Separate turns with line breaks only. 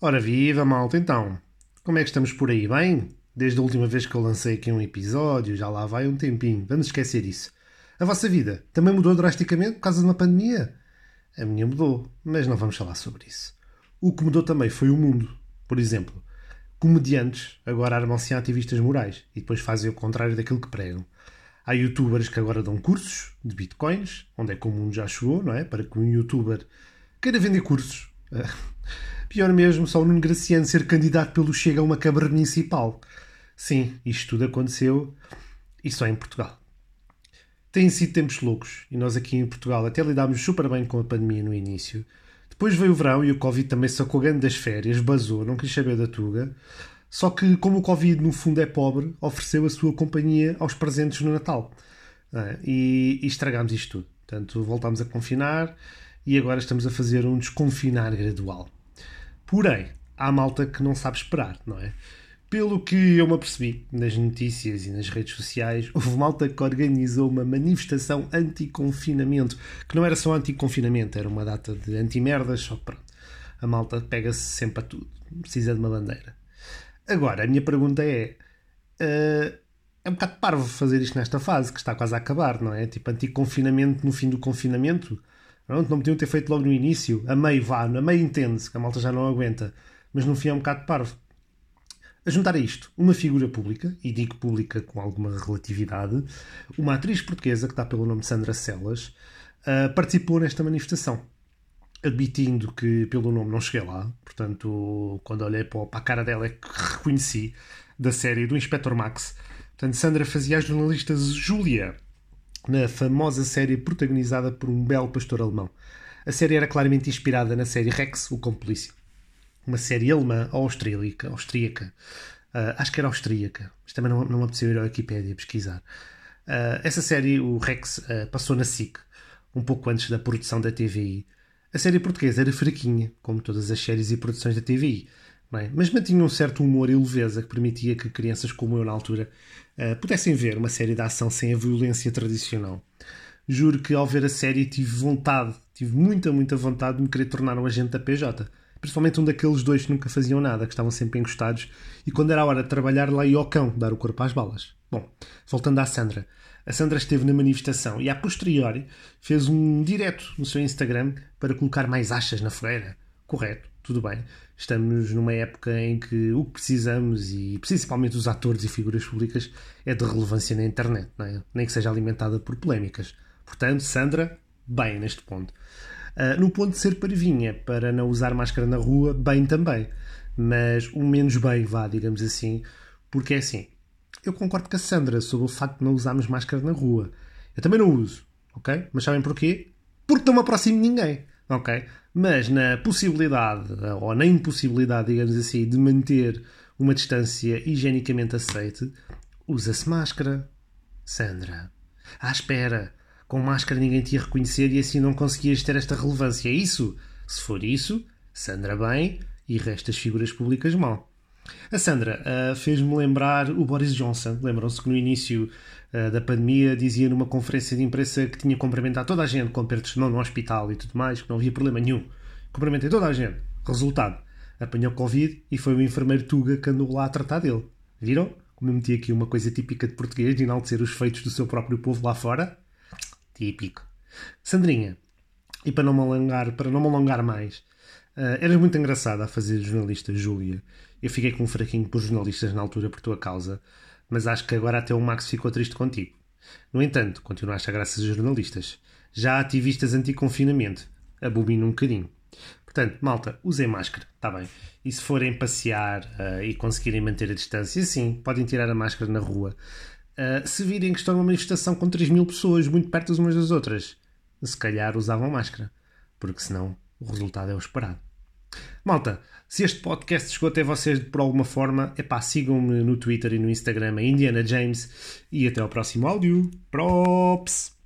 Ora viva, malta, então. Como é que estamos por aí? Bem? Desde a última vez que eu lancei aqui um episódio, já lá vai um tempinho. Vamos esquecer isso. A vossa vida também mudou drasticamente por causa de uma pandemia? A minha mudou, mas não vamos falar sobre isso. O que mudou também foi o mundo. Por exemplo, comediantes agora armam-se em ativistas morais e depois fazem o contrário daquilo que pregam. Há youtubers que agora dão cursos de bitcoins, onde é que o mundo já chegou, não é? Para que um youtuber queira vender cursos. Pior mesmo, só o Nuno Graciano ser candidato pelo Chega a uma Câmara Municipal. Sim, isto tudo aconteceu e só em Portugal. Têm sido tempos loucos e nós aqui em Portugal até lidámos super bem com a pandemia no início. Depois veio o verão e o Covid também sacou grande das férias, basou, não quis saber da tuga. Só que, como o Covid no fundo é pobre, ofereceu a sua companhia aos presentes no Natal. É? E, e estragámos isto tudo. Portanto, voltámos a confinar e agora estamos a fazer um desconfinar gradual. Porém, há malta que não sabe esperar, não é? Pelo que eu me apercebi nas notícias e nas redes sociais, houve malta que organizou uma manifestação anti-confinamento, que não era só anti-confinamento, era uma data de anti-merdas, só pronto. A malta pega-se sempre a tudo, precisa de uma bandeira. Agora, a minha pergunta é: uh, é um bocado parvo fazer isto nesta fase, que está quase a acabar, não é? Tipo, anti-confinamento no fim do confinamento. Pronto, não podiam ter feito logo no início. A meio vá, a meio entende-se, que a malta já não aguenta. Mas no fim é um bocado parvo. A juntar a isto, uma figura pública, e digo pública com alguma relatividade, uma atriz portuguesa que dá pelo nome de Sandra Celas, uh, participou nesta manifestação. Admitindo que pelo nome não cheguei lá, portanto, quando olhei para a cara dela é que reconheci da série do Inspector Max. Portanto, Sandra fazia a jornalista Júlia, na famosa série protagonizada por um belo pastor alemão. A série era claramente inspirada na série Rex, o Cão. Uma série alemã austríaca. austríaca. Uh, acho que era austríaca, mas também não, não me apeteceu ir à Wikipédia pesquisar. Uh, essa série, o Rex, uh, passou na SIC, um pouco antes da produção da TVI. A série portuguesa era fraquinha, como todas as séries e produções da TVI, é? mas mantinha um certo humor e leveza que permitia que crianças como eu na altura uh, pudessem ver uma série de ação sem a violência tradicional. Juro que ao ver a série tive vontade, tive muita, muita vontade de me querer tornar um agente da PJ. Principalmente um daqueles dois que nunca faziam nada, que estavam sempre encostados, e quando era a hora de trabalhar lá ia ao cão, dar o corpo às balas. Bom, voltando à Sandra. A Sandra esteve na manifestação e, a posteriori, fez um direto no seu Instagram para colocar mais achas na fogueira. Correto, tudo bem. Estamos numa época em que o que precisamos, e principalmente os atores e figuras públicas, é de relevância na internet, é? nem que seja alimentada por polémicas. Portanto, Sandra, bem neste ponto. Uh, no ponto de ser parvinha, para não usar máscara na rua, bem também. Mas o menos bem, vá, digamos assim, porque é assim. Eu concordo com a Sandra sobre o facto de não usarmos máscara na rua. Eu também não uso, ok? Mas sabem porquê? Porque não me aproximo de ninguém, ok? Mas na possibilidade, ou na impossibilidade, digamos assim, de manter uma distância higienicamente aceite, usa-se máscara. Sandra. À espera. Com máscara ninguém te ia reconhecer e assim não conseguias ter esta relevância. É isso? Se for isso, Sandra bem e restas figuras públicas mal. A Sandra uh, fez-me lembrar o Boris Johnson. Lembram-se que no início uh, da pandemia dizia numa conferência de imprensa que tinha cumprimentado toda a gente com apertos de mão no hospital e tudo mais, que não havia problema nenhum. Cumprimentei toda a gente. Resultado: apanhou Covid e foi o enfermeiro Tuga que andou lá a tratar dele. Viram? Como eu meti aqui uma coisa típica de português de enaltecer os feitos do seu próprio povo lá fora? Típico. Sandrinha, e para não me alongar, para não me alongar mais, uh, eras muito engraçada a fazer jornalista, Júlia. Eu fiquei com um fraquinho por jornalistas na altura por tua causa, mas acho que agora até o Max ficou triste contigo. No entanto, continuaste a graças a jornalistas. Já ativistas anti-confinamento. Abobina um bocadinho. Portanto, malta, usem máscara, está bem. E se forem passear uh, e conseguirem manter a distância, sim, podem tirar a máscara na rua. Uh, se virem que estão numa manifestação com 3 mil pessoas muito perto umas das outras, se calhar usavam máscara, porque senão o resultado é o esperado. Malta, se este podcast chegou até vocês por alguma forma, epá, sigam-me no Twitter e no Instagram a Indiana James e até ao próximo áudio. Props!